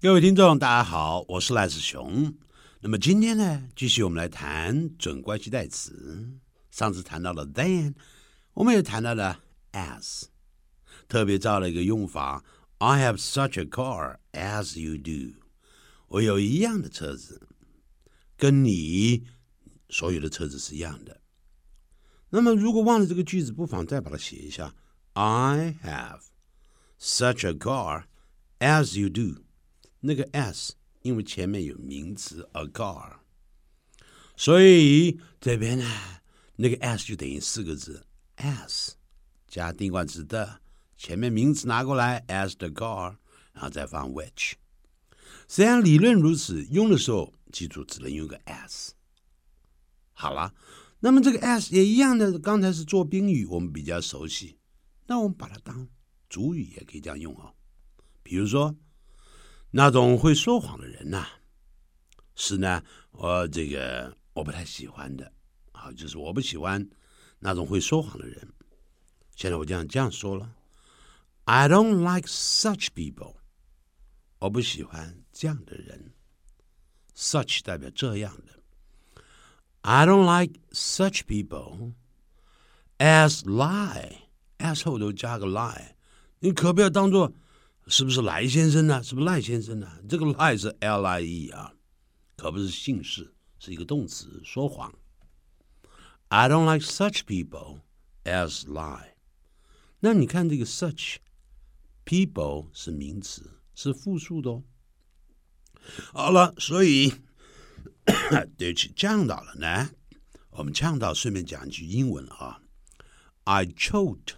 各位听众，大家好，我是赖世雄。那么今天呢，继续我们来谈准关系代词。上次谈到了 then，我们也谈到了 as，特别造了一个用法：I have such a car as you do。我有一样的车子，跟你所有的车子是一样的。那么如果忘了这个句子，不妨再把它写一下：I have such a car as you do。那个 s，因为前面有名词 a car，所以这边呢，那个 s 就等于四个字 s 加定冠词的，前面名词拿过来 as the car，然后再放 which。虽然理论如此，用的时候记住只能用个 s。好了，那么这个 s 也一样的，刚才是做宾语，我们比较熟悉，那我们把它当主语也可以这样用哦。比如说。那种会说谎的人呐，是呢，我这个我不太喜欢的啊，就是我不喜欢那种会说谎的人。现在我这样这样说了，I don't like such people，我不喜欢这样的人。Such 代表这样的，I don't like such people as lie，as 后头加个 lie，你可不要当做。是不是赖先生呢？是不是赖先生呢？这个赖是 L I E 啊，可不是姓氏，是一个动词，说谎。I don't like such people as lie。那你看这个 such people 是名词，是复数的哦。好了，所以 对不起，呛到了呢。我们呛到，顺便讲一句英文啊。I choked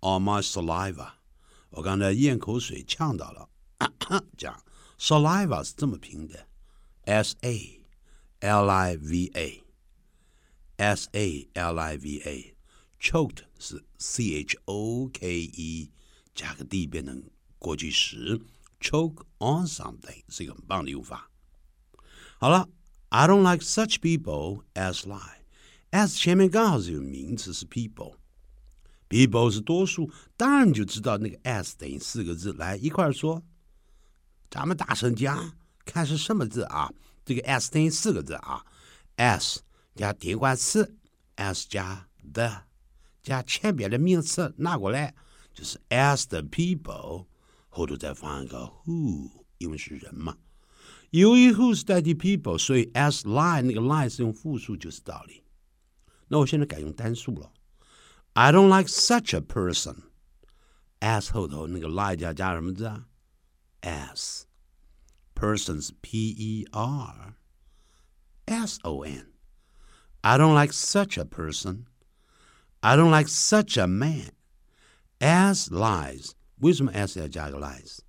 on my saliva。我刚才咽口水呛到了，讲 saliva 是这么拼的，s a l i v a，s a l i v a，choked 是 c h o k e 加个 d 变成过去时，choke on something 是一个很棒的用法。好了，I don't like such people as lie，as 前面刚好是有名词是 people。People 是多数，当然就知道那个 s 等于四个字。来一块儿说，咱们大声讲，看是什么字啊？这个 s 等于四个字啊，s 加定冠词，s 加 the 加前边的名词拿过来，就是 as the people 后头再放一个 who，因为是人嘛。由于 who 是代替 people，所以 as lie 那个 lie 是用复数，就是道理。那我现在改用单数了。I don't like such a person. as 后头那个 lie 加加什么字啊？s persons p e r s o n. I don't like such a person. I don't like such a man. As lies，为什么 as 要加个 lies？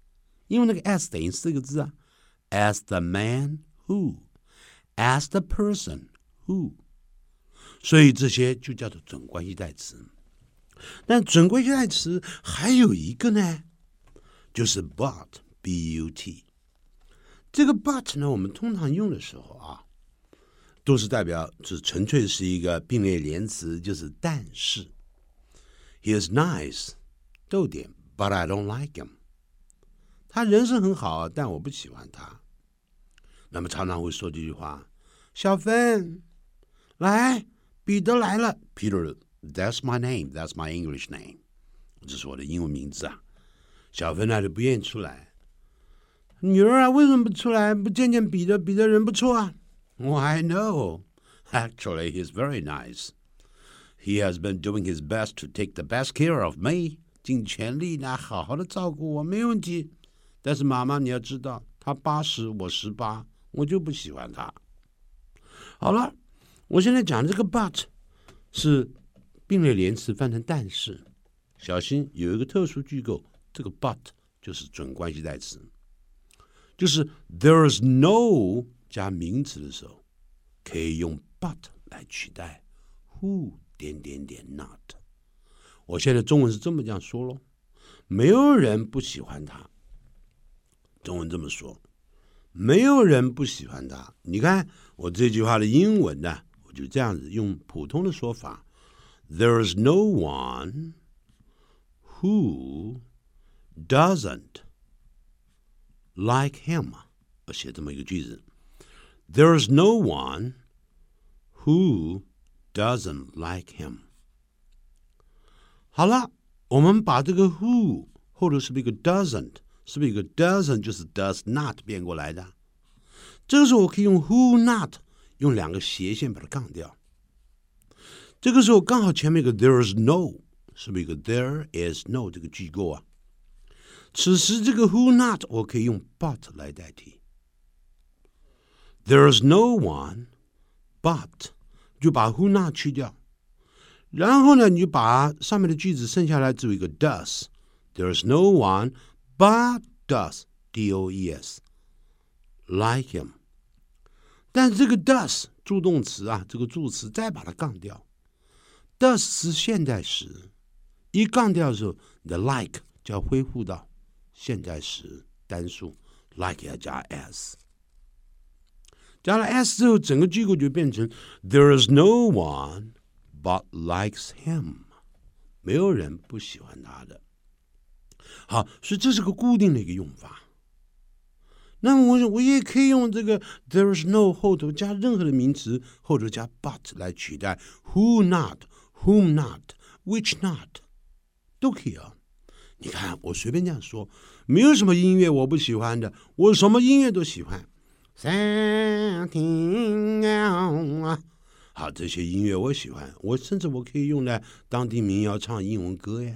因为那个 as 等于四个字啊。As the man who, as the person who，所以这些就叫做准关系代词。 但准关系代词还有一个呢，就是 but，b u t。这个 but 呢，我们通常用的时候啊，都是代表是纯粹是一个并列连词，就是但是。He is nice，逗点，but I don't like him。他人是很好，但我不喜欢他。那么常常会说这句话：小芬，来，彼得来了，Peter。That's my name. That's my English name. 这是我的英文名字啊。小芬那就不愿意出来。女儿啊，为什么不出来？不见见彼得？彼得人不错啊。Why no? Actually, he's very nice. He has been doing his best to take the best care of me. 尽全力来好好的照顾我，没问题。但是妈妈，你要知道，他八十，我十八，我就不喜欢他。好了，我现在讲的这个 but 是 并列连词翻成但是，小心有一个特殊句构，这个 but 就是准关系代词，就是 there is no 加名词的时候，可以用 but 来取代 who 点点点 not。我现在中文是这么这样说喽，没有人不喜欢他。中文这么说，没有人不喜欢他。你看我这句话的英文呢，我就这样子用普通的说法。There's no one who doesn't like him。我写这么一个句子：There's no one who doesn't like him。好了，我们把这个 who 后头是不是一个 doesn't？是不是一个 doesn't 就是 does not 变过来的？这个时候我可以用 who not 用两个斜线把它杠掉。 这个时候刚好前面一个 there is no，是不是一个 there is no 这个句构啊？此时这个 who not 我可以用 but 来代替。There is no one but 就把 who not 去掉，然后呢，你就把上面的句子剩下来只有一个 does。There is no one but does d o e s like him。但是这个 does 助动词啊，这个助词再把它杠掉，does 是现在时，一杠掉的时候，，the like 就要恢复到现在时单数，like 要加 s，加了 s 之后，整个句构就变成 There is no one but likes him，没有人不喜欢他的。好，所以这是个固定的一个用法。那么我我也可以用这个 there is no 后头加任何的名词，后头加 but 来取代 who not、whom not、which not 都可以啊。你看我随便这样说，没有什么音乐我不喜欢的，我什么音乐都喜欢。Something 啊，好，这些音乐我喜欢，我甚至我可以用来当地民谣唱英文歌呀。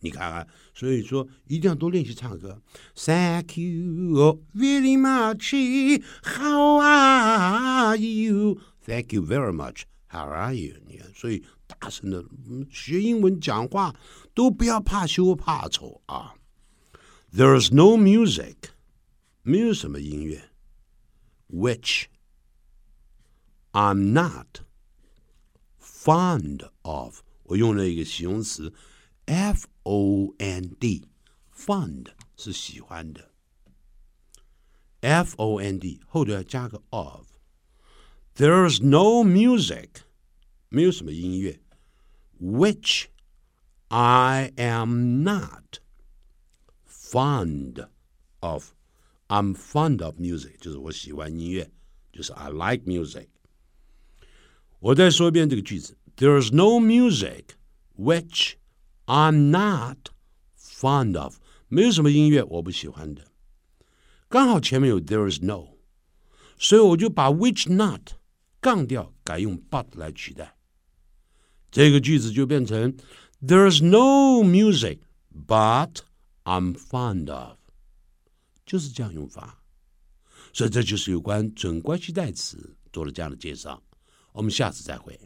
你看看，所以说一定要多练习唱歌。Thank you very much. How are you? Thank you very much. How are you? 你看，所以大声的学英文讲话都不要怕羞怕丑啊。There's no music，没有什么音乐，which I'm not fond of。我用了一个形容词。F O N D，fond 是喜欢的。F O N D 后头要加个 of。 There's no music，没有什么音乐，which I am not fond of。I'm fond of music，就是我喜欢音乐，就是 I like music。我再说一遍这个句子：There's no music which I'm not fond of，没有什么音乐我不喜欢的。刚好前面有 there is no，所以我就把 which not 杠掉，改用 but 来取代。这个句子就变成 There's no music but I'm fond of，就是这样用法。所以这就是有关准关系代词做了这样的介绍。我们下次再会。